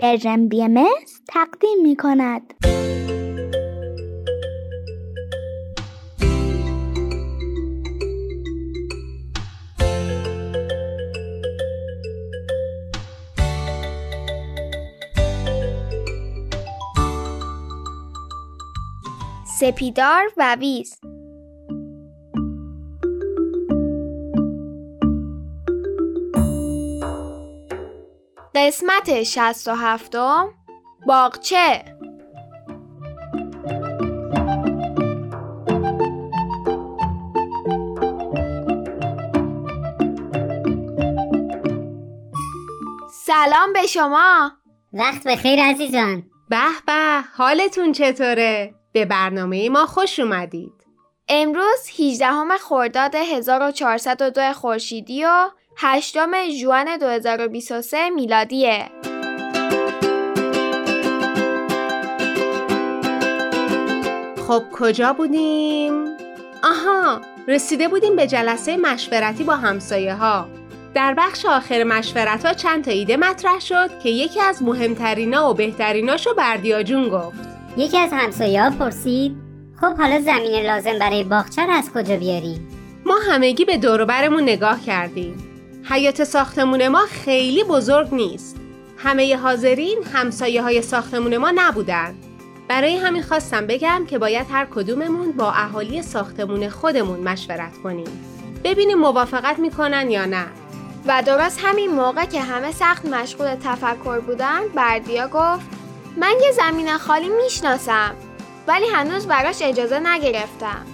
پرژن بی تقدیم می کند. سپیدار و ویز قسمت شست و هفتم باغچه. سلام به شما. وقت بخیر عزیزان. به به حالتون چطوره؟ به برنامه ما خوش اومدید. امروز 18 خرداد 1402 خورشیدی و 8 ژوئن 2023 میلادیه. خب کجا بودیم؟ آها رسیده بودیم به جلسه مشورتی با همسایه ها در بخش آخر مشورت ها چند تا ایده مطرح شد که یکی از مهمترینا و بهتریناشو بردیا جون گفت یکی از همسایه ها پرسید خب حالا زمین لازم برای باغچه از کجا بیاریم؟ ما همگی به دوروبرمون نگاه کردیم حیات ساختمون ما خیلی بزرگ نیست. همه حاضرین همسایه های ساختمون ما نبودن. برای همین خواستم بگم که باید هر کدوممون با اهالی ساختمون خودمون مشورت کنیم. ببینیم موافقت می‌کنن یا نه. و درست همین موقع که همه سخت مشغول تفکر بودن بردیا گفت من یه زمین خالی می‌شناسم ولی هنوز براش اجازه نگرفتم.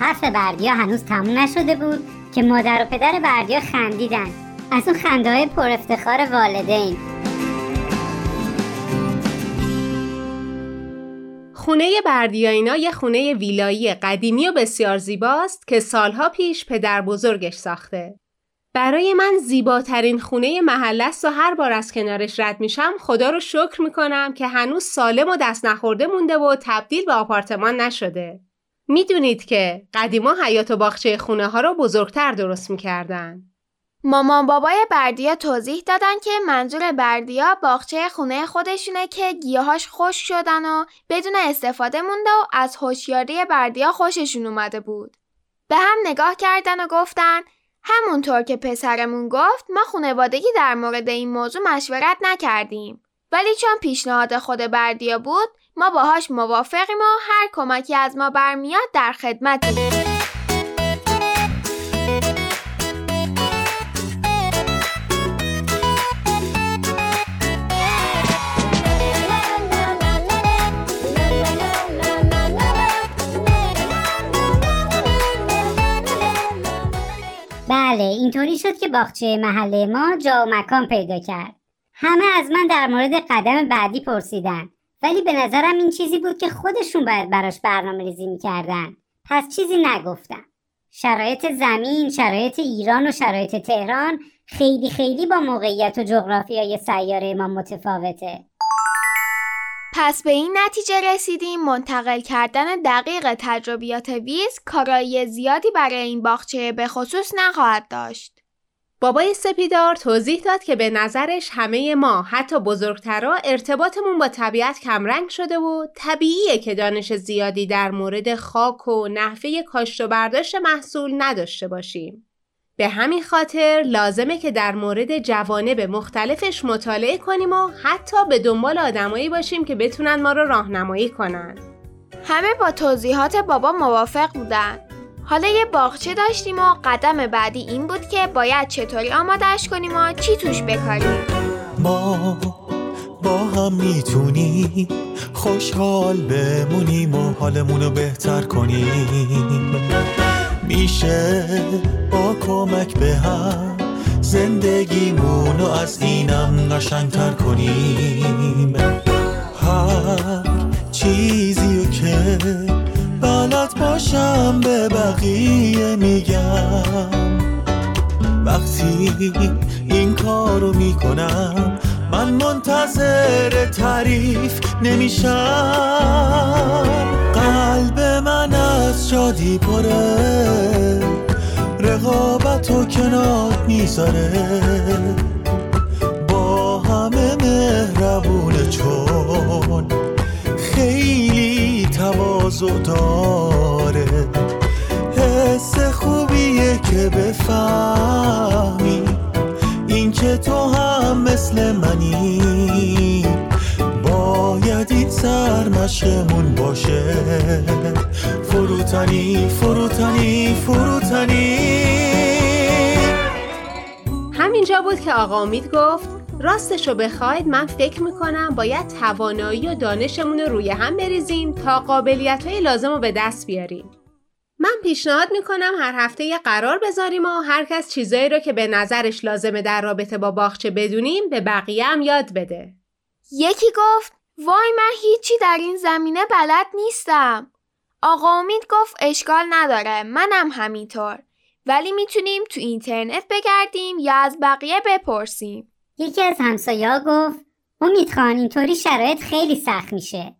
حرف بردیا هنوز تموم نشده بود که مادر و پدر بردیا خندیدن از اون خنده های پر افتخار والدین خونه بردیاینا یه خونه ویلایی قدیمی و بسیار زیباست که سالها پیش پدر بزرگش ساخته. برای من زیباترین خونه محله است و هر بار از کنارش رد میشم خدا رو شکر می‌کنم که هنوز سالم و دست نخورده مونده و تبدیل به آپارتمان نشده. می‌دونید که قدیما حیات و باغچه خونه ها رو بزرگتر درست می‌کردن. مامان بابای بردیا توضیح دادن که منظور بردیا باغچه خونه خودشونه که گیاهاش خوش شدن و بدون استفاده مونده و از هوشیاری بردیا خوششون اومده بود. به هم نگاه کردن و گفتن همونطور که پسرمون گفت ما خونوادگی در مورد این موضوع مشورت نکردیم. ولی چون پیشنهاد خود بردیا بود ما باهاش موافقیم و هر کمکی از ما برمیاد در خدمتیم. بله اینطوری شد که باغچه محله ما جا و مکان پیدا کرد. همه از من در مورد قدم بعدی پرسیدن. ولی به نظرم این چیزی بود که خودشون باید براش برنامه ریزی می‌کردن. پس چیزی نگفتم. شرایط زمین، شرایط ایران و شرایط تهران خیلی خیلی با موقعیت و جغرافیای سیاره ما متفاوته. پس به این نتیجه رسیدیم منتقل کردن دقیق تجربیات ویز کارایی زیادی برای این باغچه به خصوص نخواهد داشت. بابای سپیدار توضیح داد که به نظرش همه ما حتی بزرگترا ارتباطمون با طبیعت کمرنگ شده و طبیعیه که دانش زیادی در مورد خاک و نحوه کاشت و برداشت محصول نداشته باشیم. به همین خاطر لازمه که در مورد جوانب مختلفش مطالعه کنیم و حتی به دنبال آدمایی باشیم که بتونن ما رو راهنمایی کنن. همه با توضیحات بابا موافق بودن. حالا یه باغچه داشتیم و قدم بعدی این بود که باید چطوری آمادش کنیم و چی توش بکاریم. ما با هم می‌تونیم خوشحال بمونیم و حالمون رو بهتر کنیم. میشه با کمک به هم زندگیمون رو از اینم قشنگتر کنیم. هر که بلد باشم به بقیه میگم. وقتی این کارو می‌کنم من منتظر تعریف نمیشم. قلب من از شادی پره رقابت و کنار می‌ذاره. با تواضع داره حس خوبیه که بفهمی. این که تو هم مثل منی. باید این سرمشقمون باشه. فروتنی فروتنی فروتنی. همینجا بود که آقا امید گفت راستشو بخواید من فکر می‌کنم باید توانایی و دانشمون رو روی هم بریزیم تا قابلیت های لازم رو به دست بیاریم. من پیشنهاد می‌کنم هر هفته یه قرار بذاریم و هر کس چیزایی رو که به نظرش لازمه در رابطه با باغچه بدونیم به بقیه هم یاد بده. یکی گفت وای من هیچی در این زمینه بلد نیستم. آقا امید گفت اشکال نداره منم همینطور. ولی می‌تونیم تو اینترنت بگردیم یا از بقیه بپرسیم. یکی از همسایه گفت امید خان اینطوری شرایط خیلی سخت میشه.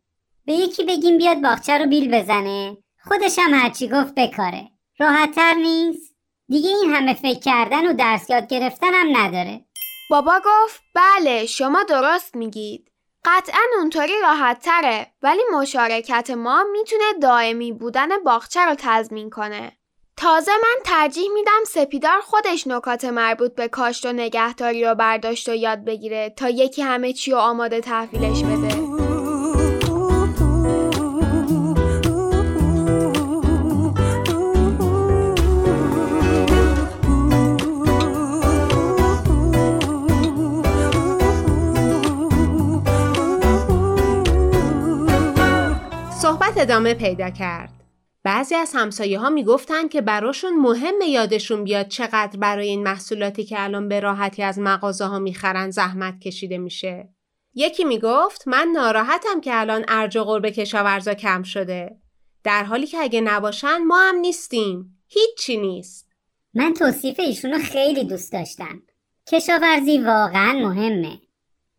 به یکی بگیم بیاد باغچه رو بیل بزنه. خودش هم هرچی گفت بکاره. راحتتر نیست؟ دیگه این همه فکر کردن و درس یاد گرفتن هم نداره. بابا گفت بله شما درست میگید. قطعا اونطوری راحت تره ولی مشارکت ما می‌تونه دائمی بودن باغچه رو تضمین کنه. تازه من ترجیح میدم سپیدار خودش نکات مربوط به کاشت و نگهداری رو برداشت و یاد بگیره تا یکی همه چی رو آماده تحویلش بده صحبت ادامه پیدا کرد. بعضی از همسایه ها می‌گفتن که براشون مهم یادشون بیاد چقدر برای این محصولاتی که الان به راحتی از مغازه ها می‌خرن زحمت کشیده میشه. یکی می‌گفت من ناراحتم که الان ارج و قرب کشاورزا کم شده. در حالی که اگه نباشن ما هم نیستیم. هیچی نیست. من توصیف ایشونو خیلی دوست داشتم. کشاورزی واقعا مهمه.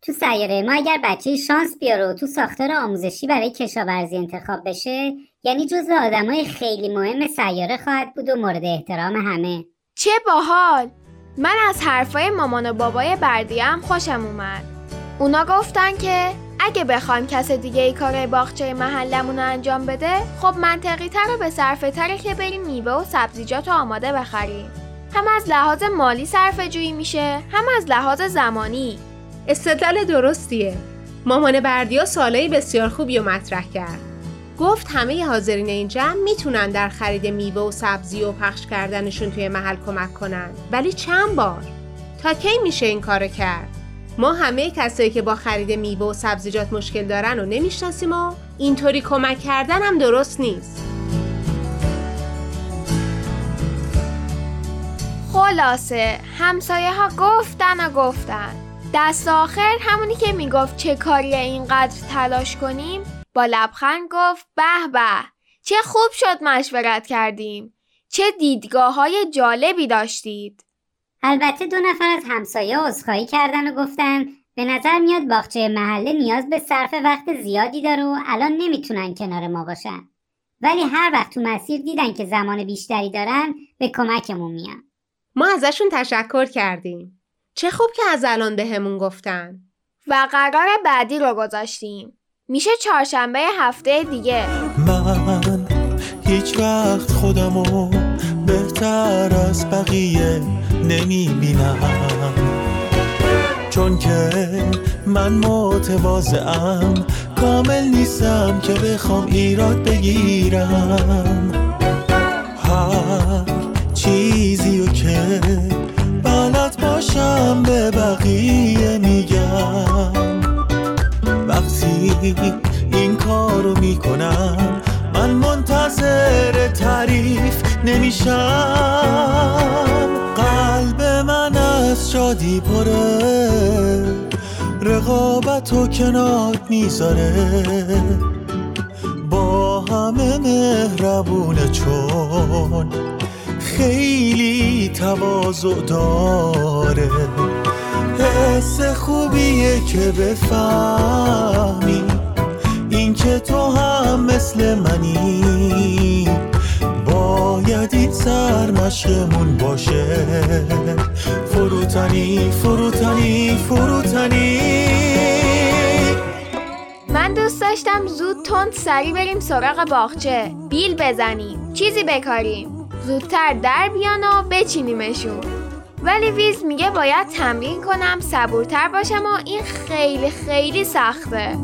تو سیاره ما اگر بچه شانس بیاره و تو ساختار آموزشی برای کشاورزی انتخاب بشه یعنی جزو آدمای خیلی مهم سیاره خواهد بود و مورد احترام همه. چه باحال! من از حرفای مامان و بابای بردیم خوشم اومد. اونا گفتن که اگه بخوایم کس دیگه ای کار باغچه محلمون رو انجام بده خب منطقی تر و به صرفه تره که بریم میوه و سبزیجات رو آماده بخریم. هم از لحاظ مالی صرفه جویی میشه هم از لحاظ زمانی. استدلال درستیه. مامان بردیا سالهای بسیار خوبی رو مطرح کرد. گفت همه حاضرین این جمع می‌تونن در خرید میوه و سبزی و پخش کردنشون توی محل کمک کنن. ولی چند بار؟ تا کی میشه این کارو کرد؟ ما همه کسایی که با خرید میوه و سبزیجات مشکل دارن و نمی‌شناسیم و اینطوری کمک کردن هم درست نیست. خلاصه همسایه ها گفتن و گفتن. دست آخر همونی که می‌گفت چه کاری اینقدر تلاش کنیم؟ با لبخند گفت به به چه خوب شد مشورت کردیم. چه دیدگاه های جالبی داشتید. البته دو نفر از همسایه عذرخواهی کردن و گفتن به نظر میاد باغچه محله نیاز به صرف وقت زیادی داره و الان نمی‌تونن کنار ما باشن. ولی هر وقت تو مسیر دیدن که زمان بیشتری دارن به کمکمون میان. ما ازشون تشکر کردیم. چه خوب که از الان بهمون گفتن. و قرار بعدی رو گذاشتیم. میشه چهارشنبه هفته دیگه. من هیچ وقت خودمو بهتر از بقیه نمی‌بینم. چون که من متواضعم کامل نیستم که بخوام ایراد بگیرم. باشم به بقیه میگم. وقتی این کارو می‌کنم من منتظر تعریف نمیشم. قلب من از شادی پره رقابت و کنار می‌ذاره. با همه مهربونه چون خیلی تواضع داره. حس خوبیه که بفهمی. این که تو هم مثل منی. باید این سرمشقمون باشه. فروتنی فروتنی فروتنی. من دوست داشتم زود تند سری بریم سراغ باغچه. بیل بزنیم. چیزی بکاریم. زودتر در بیان و بچینیمشون ولی ویز میگه باید تمرین کنم صبورتر باشم و این خیلی خیلی سخته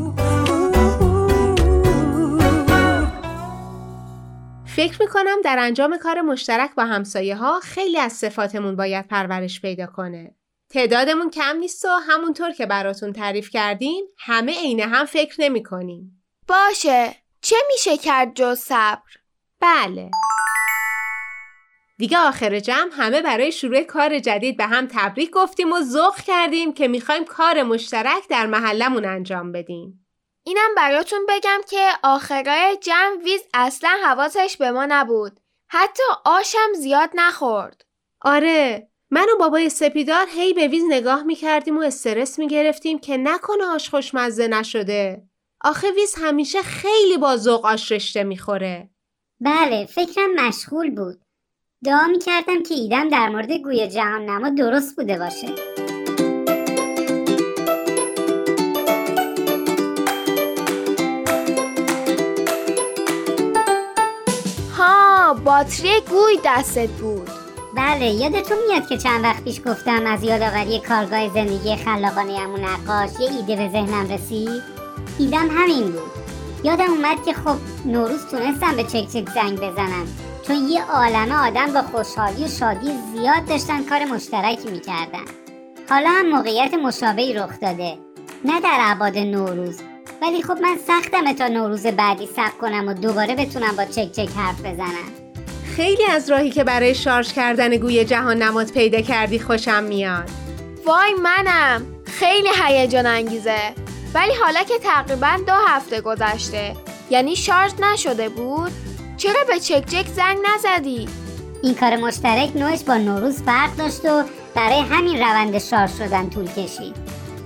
فکر می‌کنم در انجام کار مشترک با همسایه ها خیلی از صفاتمون باید پرورش پیدا کنه. تعدادمون کم نیست و همونطور که براتون تعریف کردیم همه عین هم فکر نمی کنیم. باشه چه میشه کرد جز صبر؟ بله دیگه آخر جمع همه برای شروع کار جدید به هم تبریک گفتیم و ذوق کردیم که می‌خوایم کار مشترک در محلمون انجام بدیم. اینم براتون بگم که آخرای جمع ویز اصلا حواسش به ما نبود. حتی آشم زیاد نخورد. آره من و بابای سپیدار هی به ویز نگاه می‌کردیم و استرس می‌گرفتیم که نکنه آش خوشمزه نشده. آخه ویز همیشه خیلی با ذوق آش رشته می‌خوره. بله فکرم مشغول بود دعا می‌کردم که ایدم در مورد گوی جهان نما درست بوده باشه. ها باتری گوی دستت بود. بله یادتون میاد که چند وقت پیش گفتم از یادآوری کارگاه زندگی خلاقانه امون نقاش یه ایده به ذهنم رسید؟ ایدم همین بود. یادم اومد که خب نوروز تونستم به چک چک زنگ بزنم. چون یه عالمه آدم با خوشحالی و شادی زیاد داشتن کار مشترکی می‌کردن. حالا هم موقعیت مشابهی رخ داده. نه در عباد نوروز. ولی خب من سختمه تا نوروز بعدی صبر کنم و دوباره بتونم با چک چک حرف بزنم. خیلی از راهی که برای شارژ کردن گوی جهان نماد پیدا کردی خوشم میاد. وای منم! خیلی هیجان انگیزه. ولی حالا که تقریبا دو هفته گذشته یعنی شارژ نشده بود؟ چرا به چک چک زنگ نزدی؟ این کار مشترک نوعش با نوروز فرق داشت و برای همین روند شارژ شدن طول کشید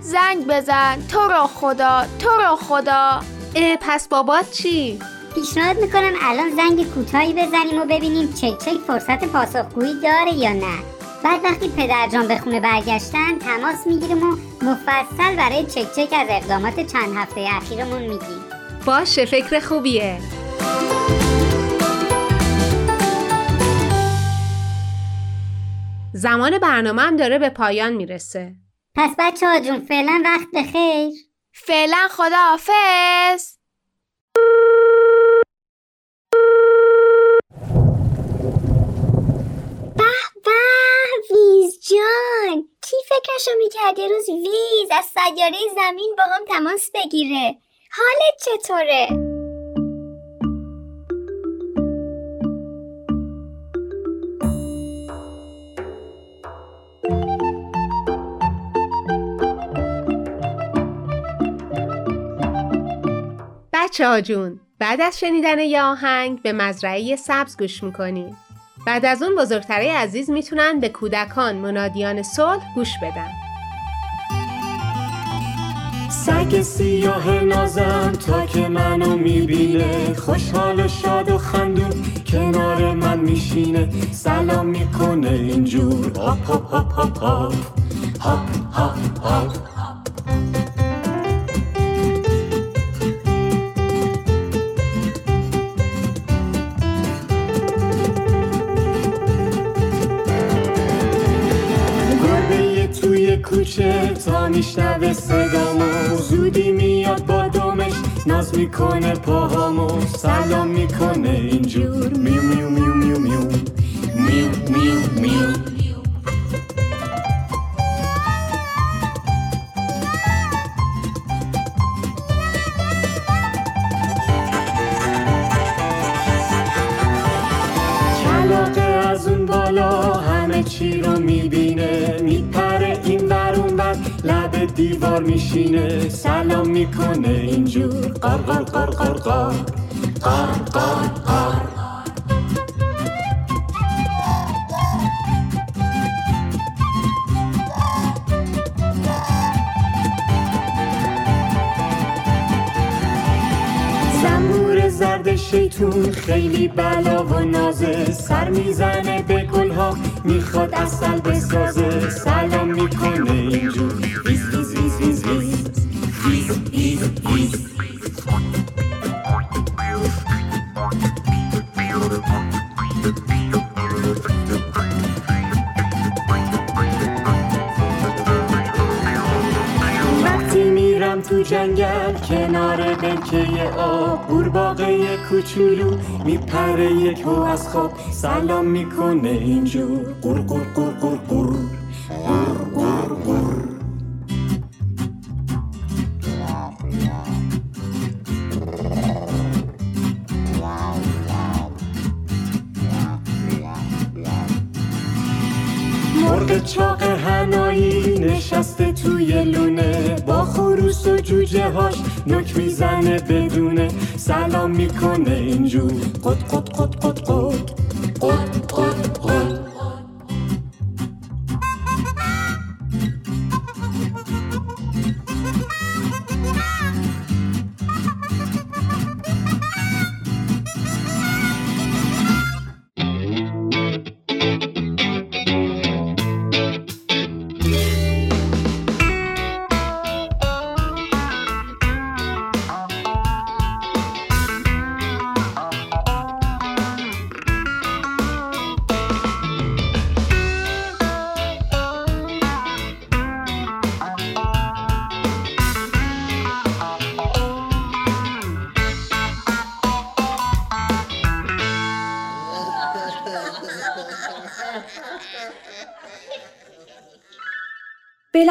زنگ بزن تو رو خدا تو رو خدا اه پس بابات چی؟ پیشنهاد می‌کنم الان زنگ کوتاهی بزنیم و ببینیم چک چک فرصت پاسخگویی داره یا نه بعد وقتی پدرجان به خونه برگشتن تماس می‌گیریم و مفصل برای چک چک از اقدامات چند هفته اخیرمون میگیم باشه فکر خوبیه. زمان برنامه هم داره به پایان می‌رسه. پس بچه ها جون فعلا وقت بخیر فعلا خداحافظ به ویز جان کی فکرشو می‌کرد یه روز ویز از سیاره زمین با هم تماس بگیره حالت چطوره؟ بچه ها جون بعد از شنیدن یه آهنگ به مزرعه سبز گوش می‌کنیم. بعد از اون بزرگترهای عزیز می‌تونن به کودکان منادیان صلح گوش بدن. سگ سیاه نازم تا که منو می‌بینه خوشحال و شاد و خندون کنار من میشینه سلام می‌کنه اینجور هاپ هاپ هاپ هاپ هاپ هاپ هاپ کوچه تا میشنوه صدامو. زودی میاد با دمش ناز می‌کنه پاهامو. سلام می‌کنه اینجور. میو میو میو میو میو. میو میو میو. کلاقه بالا چی رو دیوار میشینه سلام می‌کنه اینجور. قار قار قار قار قار. قار قار قار زنبور زرد شیطون خیلی بلا و نازه. سر می‌زنه به گلها می‌خواد اصل بسازه. سلام می‌کنه اینجور. تو جنگل کنار دلکه آب قورباغه کوچولو میپره یک از خواب. سلام می‌کنه اینجور. قور قور قور قور قور. چاق هنایی نشسته توی لونه. با خروس و جوجه هاش نک می‌زنه بدونه. سلام می‌کنه اینجور. قد قد قد قد قد.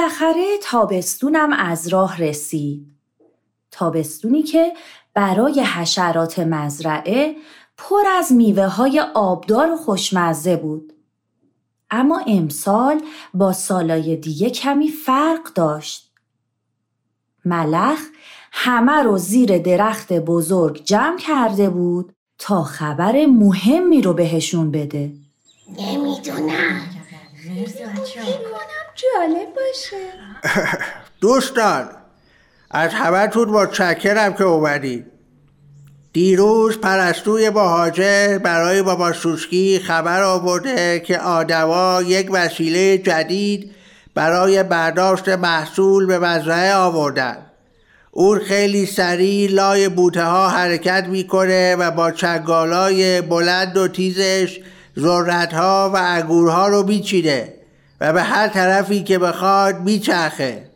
بالاخره تابستونم از راه رسید. تابستونی که برای حشرات مزرعه پر از میوه های آبدار و خوشمزه بود. اما امسال با سالای دیگه کمی فرق داشت. ملخ همه رو زیر درخت بزرگ جمع کرده بود تا خبر مهمی رو بهشون بده. نمی‌دونم جالب باشه. دوستان از همتون متشکرم که اومدید. دیروز پرستوی مهاجر برای بابا سوسکی خبر آورده که آدما یک وسیله جدید برای برداشت محصول به مزرعه آوردن. اون خیلی سریع لای بوته ها حرکت می‌کنه و با چنگالای بلند و تیزش ذرت ها و انگورها رو میچینه. و به هر طرفی که بخواد میچرخه.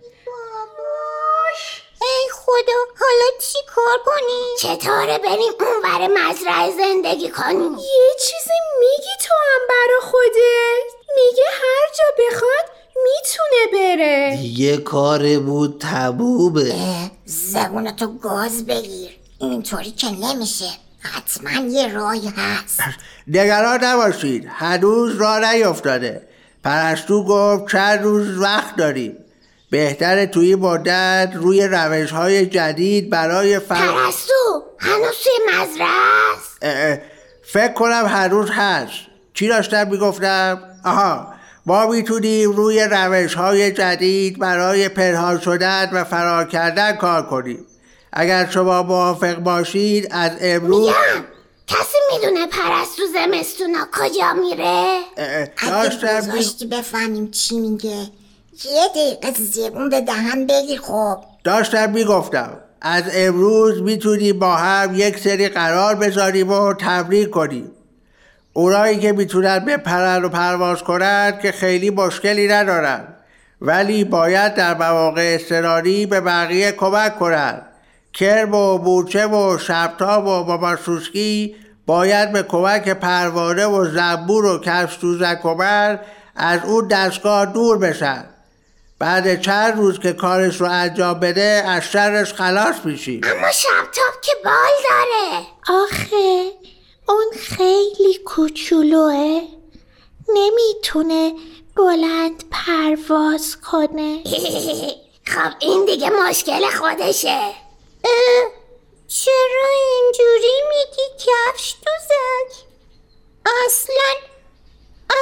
ای خدا حالا چی کار کنیم؟ چطوره بریم اونور مزرعه زندگی کنیم؟ یه چیزی میگی تو هم برا خودت. میگه هر جا بخواد می‌تونه بره. دیگه کار بود تبوبه. زبونتو گاز بگیر. اینطوری که نمیشه. حتما یه راهی هست. نگران نباشید. هنوز راه نیفتاده پرستو گفت چند روز وقت داریم. بهتره توی مدت روی روش های جدید برای فر... پرستو هنوز توی مزرعه است فکر کنم هنوز هست. چی داشتم می‌گفتم؟ آها ما می‌تونیم روی روش های جدید برای پنهان شدن و فرار کردن کار کنیم. اگر شما موافق باشید از امروز میگم کسی می‌دونه پرستو زمستونا کجا میره؟ اگه گذاشتی بفهمیم چی میگه. یه دقیقه زبون به دهن بگیر خب. داشتم می‌گفتم از امروز می‌تونیم با هم یک سری قرار بذاریم و تمرین کنیم. اونایی که می‌تونن بپرن و پرواز کنن که خیلی مشکلی ندارن ولی باید در مواقع اضطراری به بقیه کمک کنن. کرم و بورچه و شبتاب و بابا سوسکی باید به کمک پروانه و زنبور و کفش دوزک و من از اون دستگاه دور بشن. بعد چند روز که کارش رو انجام بده از شرش خلاص میشی. اما شبتاب که بال داره. آخه اون خیلی کوچولوه. نمی‌تونه بلند پرواز کنه. خب این دیگه مشکل خودشه. چرا اینجوری میگی کفش دوزک؟ اصلا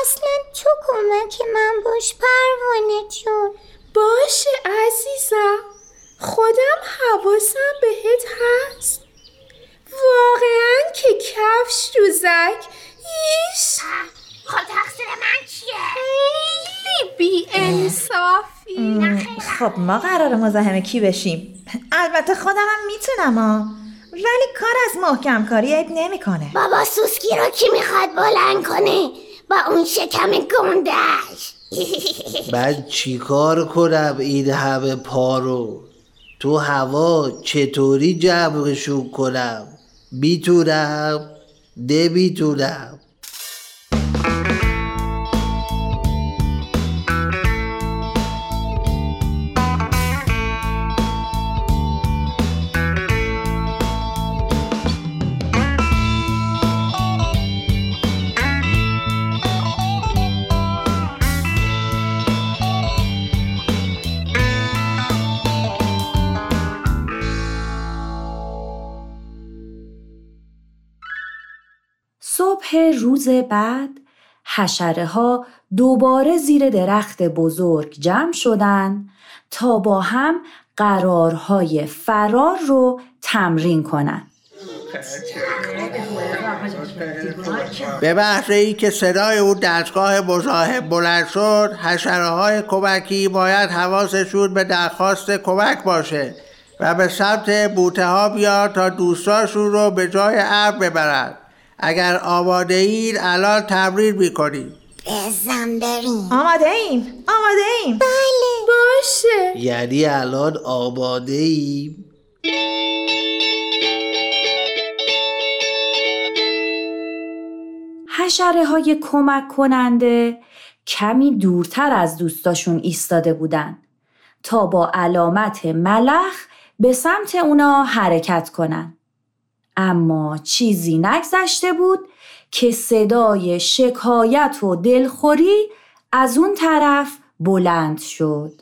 اصلا تو کمک من باش پروانه جون. باشه عزیزم خودم حواسم بهت هست. واقعا که کفش دوزک ایش! خب تقصیر من چیه؟ خیلی بی انصافی خب ما قرار مزاحم کی بشیم؟ البته خودم هم می‌تونم ها ولی کار از محکم کاری عیب نمی‌کنه. بابا سوسکی رو کی می‌خواد بلند کنه؟ با اون شکم گندش من چیکار کنم این همه پا رو تو هوا چطوری جمعشون کنم؟ می‌تونم؟ نمی‌تونم. روز بعد حشره ها دوباره زیر درخت بزرگ جمع شدن تا با هم قرارهای فرار رو تمرین کنن. به بحث ای که صدای او دستگاه مزاحم بلند شد حشره های کمکی باید حواسشون به درخواست کمک باشه و به سمت بوته ها بیاد تا دوستاشون رو به جای ابر ببرند اگر آماده اید الان تمرین می‌کنیم. بزن بریم. آماده ایم آماده ایم. بله. باشه. یعنی الان آماده ایم. حشره های کمک کننده کمی دورتر از دوستاشون ایستاده بودن تا با علامت ملخ به سمت اونا حرکت کنن. اما چیزی نگذشته بود که صدای شکایت و دلخوری از اون طرف بلند شد.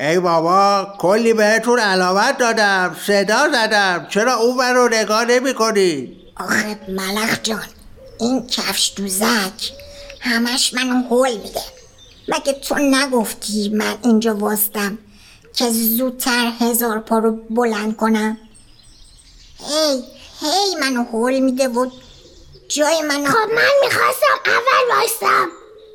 ای بابا کلی بهتون علامت دادم صدا زدم چرا اون رو نگاه نمی کنید آخه ملخ جان این کفش دوزک همش منو هول میده. مگه تو نگفتی من اینجا واستم که زودتر هزار پا رو بلند کنم؟ هی هی منو هول میده و جای منو خب من می‌خواستم اول وایستم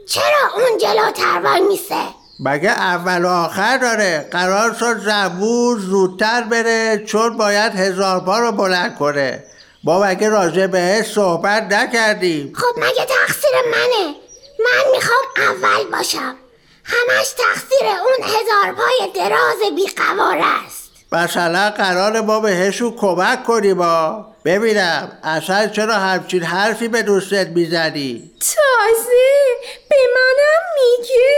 چرا اون جلوتر وای میسه؟ مگه اول و آخر داره؟ قرار شد زبور زودتر بره چون باید هزار پا رو بلند کنه. ما مگه راجع بهش صحبت نکردیم. خب مگه تقصیر منه؟ من می‌خوام اول باشم. همش تقصیر اون هزار پای دراز بیقواره است. مثلا قرار ما بهشون کمک کنیم با. ببینم اصلا چرا همچین حرفی به دوستت می‌زنی؟ تازه به منم میگه.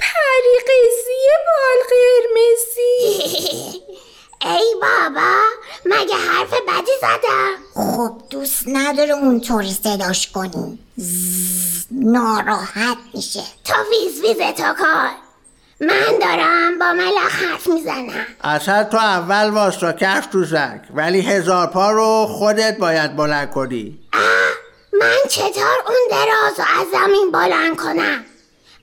پری قیزی بال قرمزی. ای بابا مگه حرف بدی زدم؟ خب دوست نداره اونطوری صداش کنیم زز، ناراحت میشه. تو ویز ویز تو کار من دارم با ملخ حرف می‌زنم. اصلا تو اول واستا کف تو زک ولی هزار پا رو خودت باید بلند کنی. اه من چطور اون دراز رو از زمین بلند کنم؟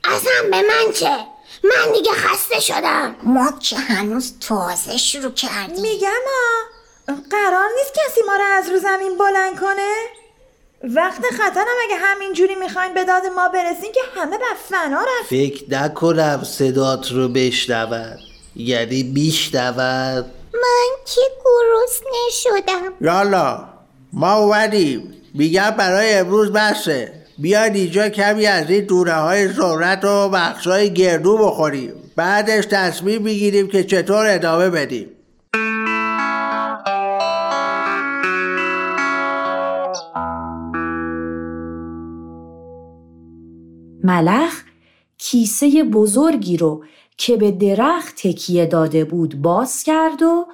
اصلا به من چه؟ من دیگه خسته شدم. ما که هنوز تازه شروع کردیم. میگم ها قرار نیست کسی ما رو از رو زمین بلند کنه؟ وقت خطرم اگه همینجوری می‌خواین به داد ما برسین که همه به فنا رفت فکر نکنم صدات رو بشنود یعنی میشنود من که گرسنه شدم یالا ما اومدیم. میگم برای امروز بسه. بیاید اینجا کمی از این دوره های ذرت و بخش های گردو بخوریم. بعدش تصمیم بگیریم که چطور ادامه بدیم. ملخ کیسه بزرگی رو که به درخت تکیه داده بود باز کرد و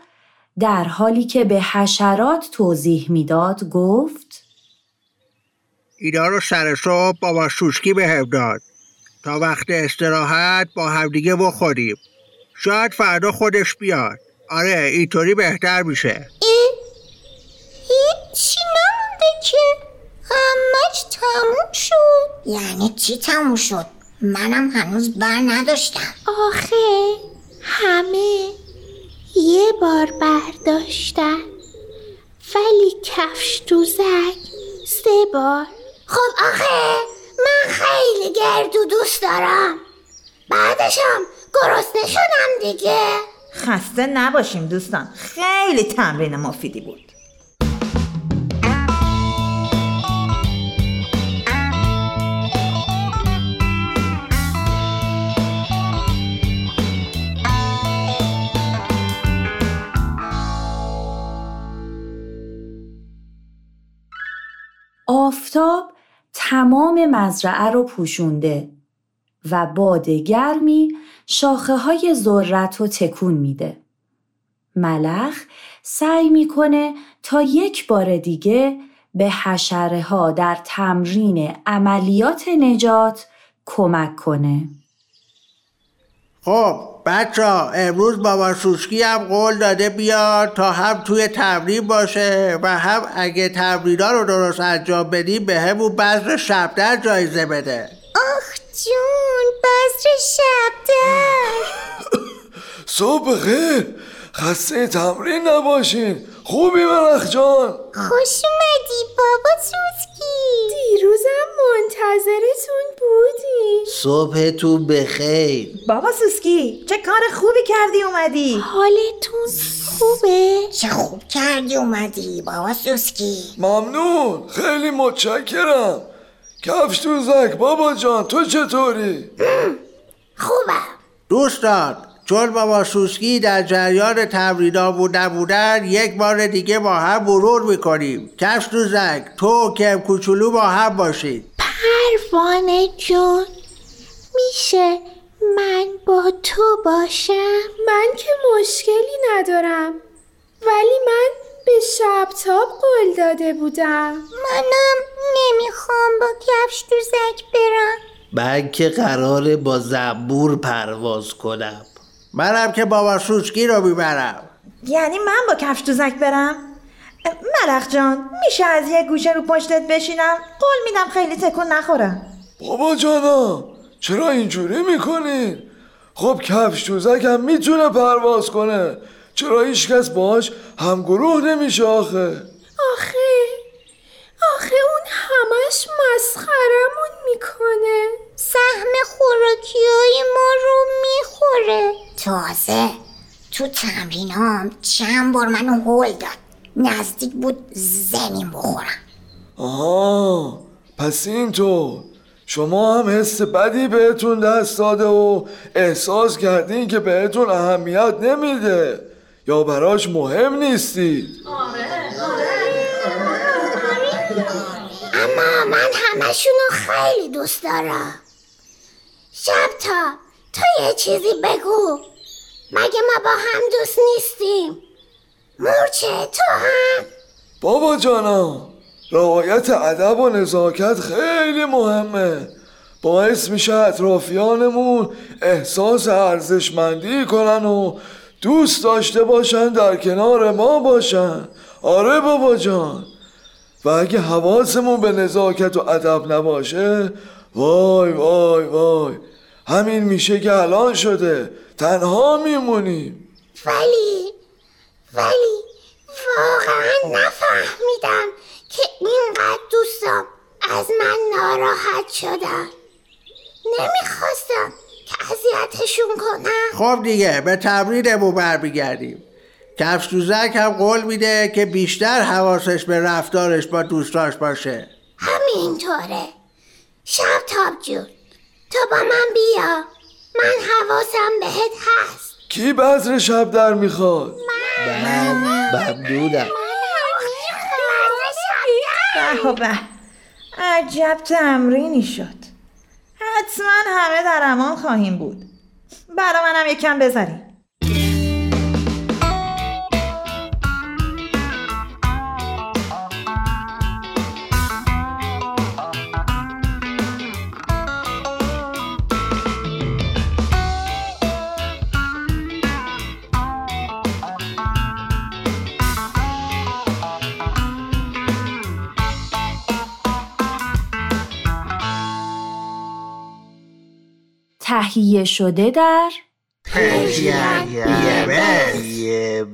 در حالی که به حشرات توضیح می‌داد گفت اینا رو سر صبح بابا شوشکی به داد تا وقت استراحت با همدیگه بخوریم. شاید فردا خودش بیاد. آره اینطوری بهتر میشه. هیچی نمونده که؟ همش تموم شد. یعنی چی تموم شد؟ منم هنوز بر نداشتم. آخه همه یه بار برداشتن ولی کفش دوزک سه بار. خب آخه من خیلی گردو دوست دارم. بعدشم گرسنه شدم دیگه. خسته نباشیم دوستان. خیلی تمرین مفیدی بود. آفتاب تمام مزرعه رو پوشونده و باد گرمی شاخه های ذرت رو تکون میده. ملخ سعی می‌کنه تا یک بار دیگه به حشره ها در تمرین عملیات نجات کمک کنه. خب بچه ها امروز بابا سوسکی هم قول داده بیاد تا هم توی تمرین باشه و هم اگه تمرینا رو درست انجام بدیم به همون بذر شبدر جایزه بده. آخ جون بذر شبدر صبح خیر. خسته تمرین نباشین. خوبی ملخ جان. خوش اومدی بابا سوسکی. دیروزم منتظرتون بودیم صبحتون بخیر. بابا سوسکی چه کار خوبی کردی اومدی. حالتون خوبه؟ چه خوب کردی اومدی بابا سوسکی. ممنون. خیلی متشکرم. کفش دوزک بابا جان تو چطوری؟ خوبم. دوستان چون بابا سوسکی در جریان تمرینا بود نبودن یک بار دیگه با هم مرور می‌کنیم. کفش دوزک تو کم کوچولو با هم باشید. پروانه جون میشه من با تو باشم؟ من که مشکلی ندارم ولی من به شبتاب قول داده بودم. منم نمی‌خوام با کفش دوزک برم. من که قراره با زنبور پرواز کنم. منم که بابا سوسکی رو می‌برم. یعنی من با کفش دوزک برم؟ ملخ جان میشه از یه گوشه رو پشتت بشینم؟ قول میدم خیلی تکون نخورم. بابا جانا چرا اینجوری می‌کنین؟ خب کفش دوزک هم می‌تونه پرواز کنه. چرا هیچکس باش همگروه نمیشه آخه؟ آخه آخه اون همش مسخرمون می‌کنه. سهم خوراکی های ما رو می‌خوره. تازه تو تمرینام چند بار منو هول داد. نزدیک بود زمین بخورم. آها پس اینطور. شما هم حس بدی بهتون دست داده و احساس کردین که بهتون اهمیت نمیده. یا براش مهم نیستید. اما من همشونو خیلی دوست دارم. شب تا تو یه چیزی بگو. مگه ما با هم دوست نیستیم؟ مورچه تو هم؟ بابا جانا رعایت ادب و نزاکت خیلی مهمه. باعث میشه اطرافیانمون احساس ارزشمندی کنن و دوست داشته باشن در کنار ما باشن. آره بابا جان. و اگه حواسمون به نزاکت و ادب نباشه وای وای وای. همین میشه که الان شده. تنها میمونیم. ولی ولی واقعا نفهمیدم که اینقدر دوستم از من ناراحت شدن. نمی‌خواستم که اذیتشون کنم. خب دیگه به تمرینمون برمیگردیم کفش دوزک هم قول میده که بیشتر حواسش به رفتارش با دوستاش باشه. همینطوره. شب تاب جون. تو با من بیا. من حواسم بهت هست. کی بذر شب در می‌خواد؟ من. ممنونم به به عجب تمرینی شد. حتما همه در امان خواهیم بود. برا منم یکم بذاریم تهیه شده در یه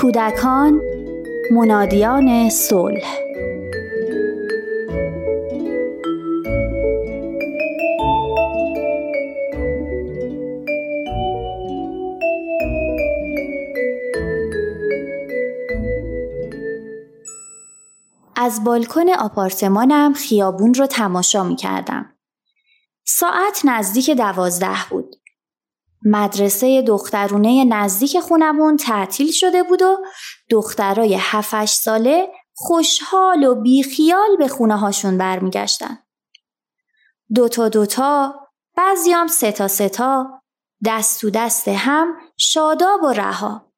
کودکان منادیان صلح از بالکن آپارتمانم خیابون رو تماشا می کردم. ساعت نزدیک دوازده بود. مدرسه دخترونه نزدیک خونمون تعطیل شده بود و دخترای 7 ساله خوشحال و بیخیال به خونه هاشون برمیگشتن. دوتا دوتا، بعضیام ستا ستا، دست تو دست هم شاداب و رها.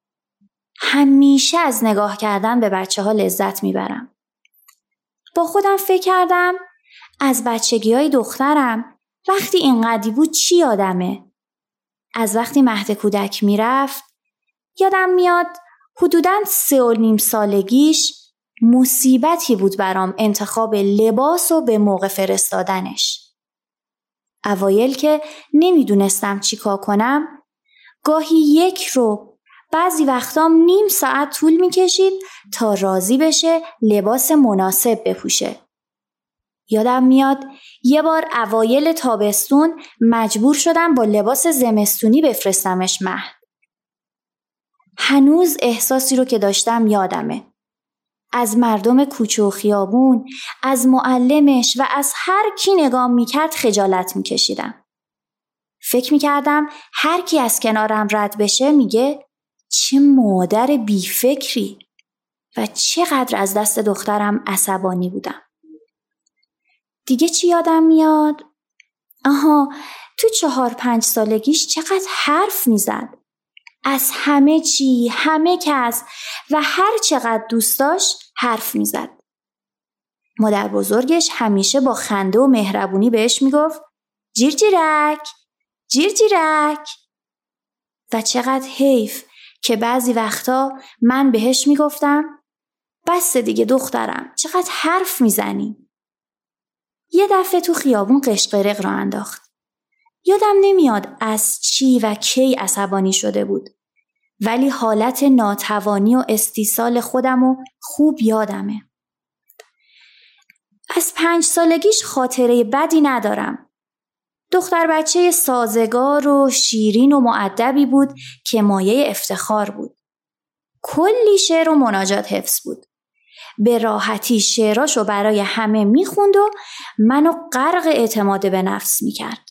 همیشه از نگاه کردن به بچه ها لذت می‌برم. با خودم فکر کردم از بچگی های دخترم وقتی اینقدی بود چی یادمه؟ از وقتی مهد کودک می‌رفت یادم میاد حدوداً سه و نیم سالگیش مصیبتی بود برام انتخاب لباس و به موقع فرستادنش. اوایل که نمی‌دونستم چیکار کنم گاهی یک رو بعضی وقتام نیم ساعت طول می‌کشید تا راضی بشه لباس مناسب بپوشه. یادم میاد یه بار اوایل تابستون مجبور شدم با لباس زمستونی بفرستمش مهد. هنوز احساسی رو که داشتم یادمه. از مردم کوچه و خیابون، از معلمش و از هر کی نگاه می‌کرد خجالت میکشیدم. فکر می‌کردم هر کی از کنارم رد بشه میگه چه مادر بیفکری و چقدر از دست دخترم عصبانی بودم. دیگه چی یادم میاد؟ آها تو چهار پنج سالگیش چقدر حرف می‌زد. از همه چی، همه کس و هر چقدر دوست داشت حرف می‌زد. مادر بزرگش همیشه با خنده و مهربونی بهش می‌گفت جیر جیرک، جیر جیرک. و چقدر حیف که بعضی وقتا من بهش می‌گفتم بس دیگه دخترم چقدر حرف می‌زنی یه دفعه تو خیابون قشقرق را انداخت یادم نمیاد از چی و کی عصبانی شده بود ولی حالت ناتوانی و استیصال خودم و خوب یادمه از پنج سالگیش خاطره بدی ندارم دختر بچه سازگار و شیرین و معدبی بود که مایه افتخار بود. کلی شعر و مناجات حفظ بود. به راحتی شعراشو برای همه می‌خوند و منو غرق اعتماد به نفس می‌کرد.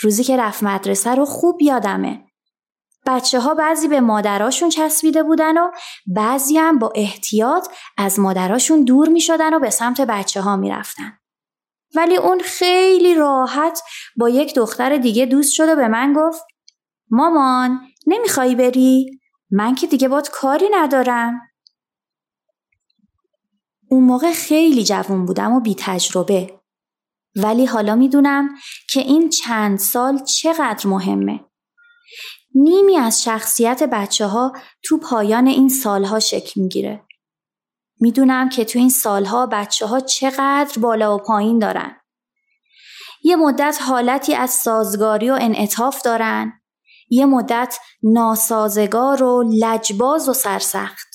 روزی که رفت مدرسه رو خوب یادمه. بچه ها بعضی به مادراشون چسبیده بودن و بعضی هم با احتیاط از مادراشون دور می شدن و به سمت بچه ها می. ولی اون خیلی راحت با یک دختر دیگه دوست شد و به من گفت مامان نمی‌خوای بری؟ من که دیگه باد کاری ندارم. اون موقع خیلی جوون بودم و بی تجربه. ولی حالا می‌دونم که این چند سال چقدر مهمه. نیمی از شخصیت بچه ها تو پایان این سالها شکل می‌گیره. می‌دونم که تو این سالها بچه ها چقدر بالا و پایین دارن. یه مدت حالتی از سازگاری و انعطاف دارن. یه مدت ناسازگار و لجباز و سرسخت.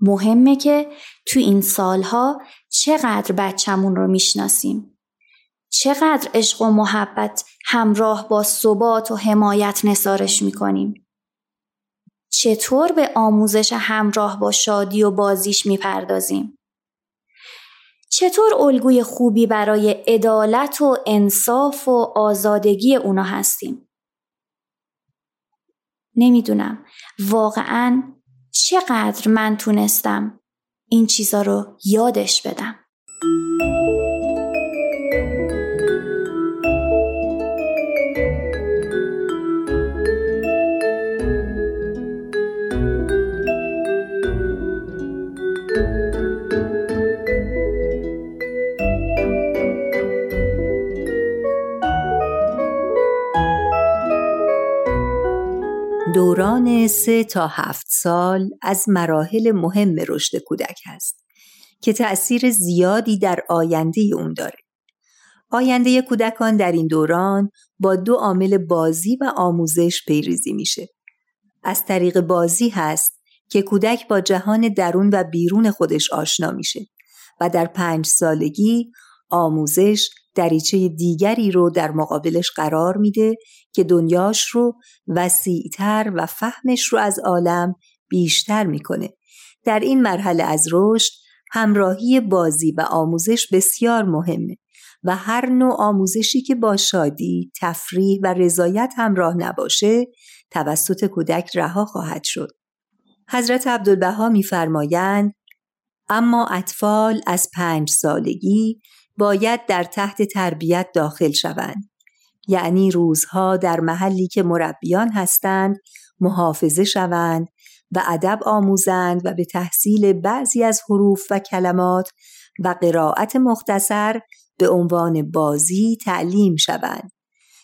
مهمه که تو این سالها چقدر بچمون رو می‌شناسیم. چقدر عشق و محبت همراه با ثبات و حمایت نسارش می‌کنیم. چطور به آموزش همراه با شادی و بازیش می‌پردازیم. چطور الگوی خوبی برای عدالت و انصاف و آزادگی اونا هستیم؟ نمی‌دونم واقعا چقدر من تونستم این چیزا رو یادش بدم. دوران سه تا هفت سال از مراحل مهم رشد کودک است که تأثیر زیادی در آینده اون داره. آینده کودکان در این دوران با دو عامل بازی و آموزش پیریزی میشه. از طریق بازی هست که کودک با جهان درون و بیرون خودش آشنا میشه و در پنج سالگی آموزش دریچه دیگری رو در مقابلش قرار میده که دنیاش رو وسیعتر و فهمش رو از عالم بیشتر می‌کنه. در این مرحله از رشد همراهی بازی و آموزش بسیار مهمه و هر نوع آموزشی که با شادی، تفریح و رضایت همراه نباشه توسط کودک رها خواهد شد. حضرت عبدالبها میفرمایند اما اطفال از پنج سالگی باید در تحت تربیت داخل شوند. یعنی روزها در محلی که مربیان هستند محافظه شوند و ادب آموزند و به تحصیل بعضی از حروف و کلمات و قرائت مختصر به عنوان بازی تعلیم شوند.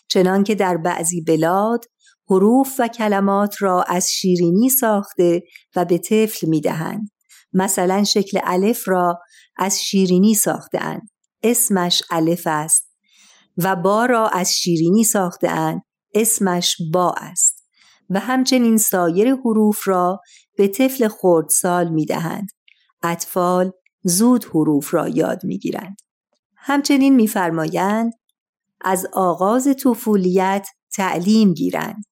چنانکه در بعضی بلاد حروف و کلمات را از شیرینی ساخته و به طفل می‌دهند. مثلا شکل الف را از شیرینی ساختهاند. اسمش الف است و با را از شیرینی ساخته اسمش با است و همچنین سایر حروف را به طفل خردسال می دهند. اطفال زود حروف را یاد می گیرند. همچنین میفرمایند از آغاز طفولیت تعلیم گیرند.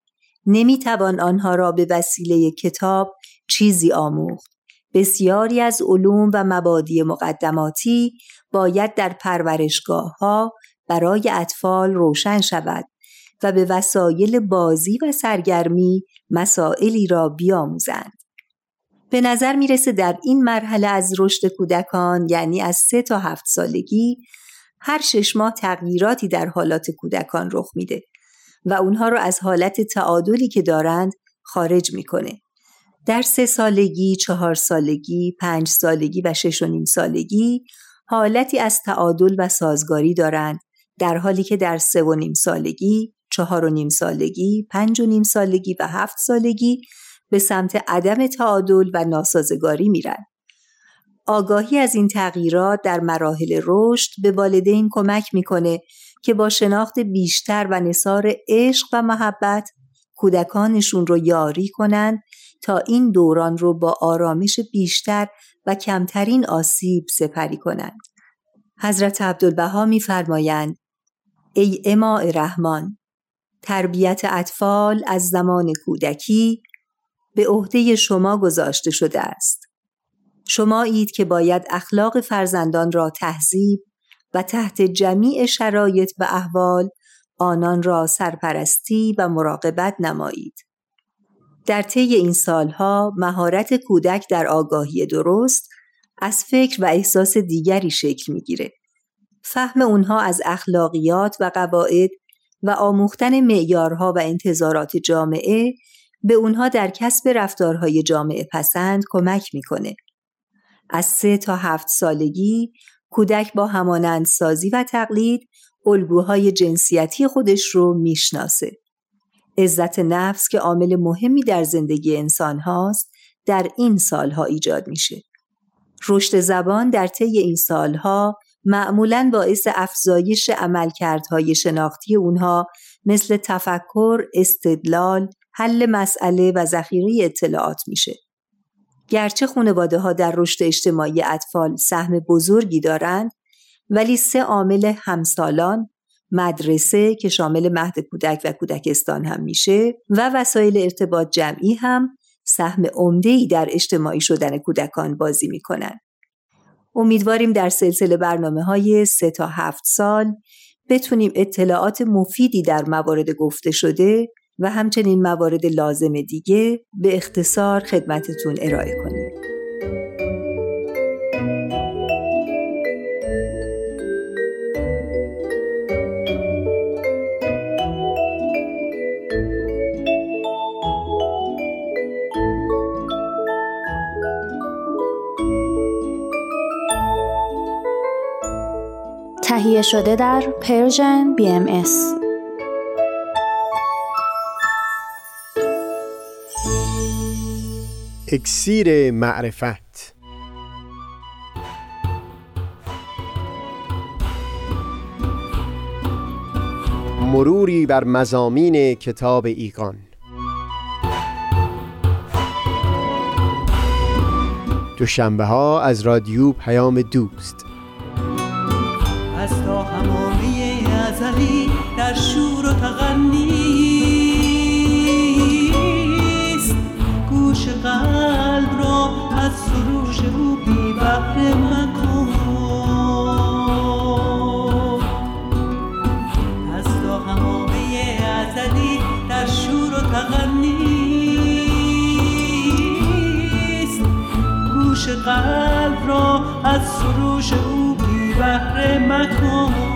نمی توان آنها را به وسیله کتاب چیزی آموخت. بسیاری از علوم و مبادی مقدماتی باید در پرورشگاه ها برای اطفال روشن شود و به وسایل بازی و سرگرمی مسائلی را بیاموزند. به نظر می‌رسه در این مرحله از رشد کودکان یعنی از سه تا هفت سالگی هر شش ماه تغییراتی در حالات کودکان رخ میده و اونها رو از حالت تعادلی که دارند خارج می‌کنه. در سه سالگی، چهار سالگی، پنج سالگی و شش و نیم سالگی حالتی از تعادل و سازگاری دارند در حالی که در سه و نیم سالگی، چهار و نیم سالگی، پنج و نیم سالگی و هفت سالگی به سمت عدم تعادل و ناسازگاری میرن. آگاهی از این تغییرات در مراحل رشد به والدین کمک می‌کنه که با شناخت بیشتر و نصار عشق و محبت کودکانشون رو یاری کنند تا این دوران رو با آرامش بیشتر و کمترین آسیب سپری کنند. حضرت عبدالبها میفرمایند ای اماع رحمان تربیت اطفال از زمان کودکی به عهده شما گذاشته شده است. شما اید که باید اخلاق فرزندان را تهذیب و تحت جمیع شرایط و احوال آنان را سرپرستی و مراقبت نمایید. در طی این سالها مهارت کودک در آگاهی درست از فکر و احساس دیگری شکل می‌گیره. فهم اونها از اخلاقیات و قواعد و آموختن معیارها و انتظارات جامعه به اونها در کسب رفتارهای جامعه پسند کمک می‌کنه. از سه تا هفت سالگی کودک با همانند سازی و تقلید الگوهای جنسیتی خودش رو می‌شناسه. عزت نفس که عامل مهمی در زندگی انسان هاست در این سالها ایجاد میشه. رشد زبان در طی این سالها معمولا باعث افزایش عملکردهای شناختی اونها مثل تفکر، استدلال، حل مسئله و ذخیره اطلاعات میشه. گرچه خانواده ها در رشد اجتماعی اطفال سهم بزرگی دارند ولی سه عامل همسالان مدرسه که شامل مهد کودک و کودکستان هم میشه و وسایل ارتباط جمعی هم سهم ای در اجتماعی شدن کودکان بازی می‌کنن. امیدواریم در سلسله برنامه های سه تا هفت سال بتونیم اطلاعات مفیدی در موارد گفته شده و همچنین موارد لازم دیگه به اختصار خدمتتون ارائه کنیم. تهیه شده در پرژن BMS اکسیر معرفت. مروری بر مزامین کتاب ایگان دوشنبه ها از رادیو پیام دوست. ازلی در شور و تغنیست گوش قلب را از سروش او بی مکن. از تا همامه ازلی در شور و تغنیست گوش قلب را از سروش او بهره مکن.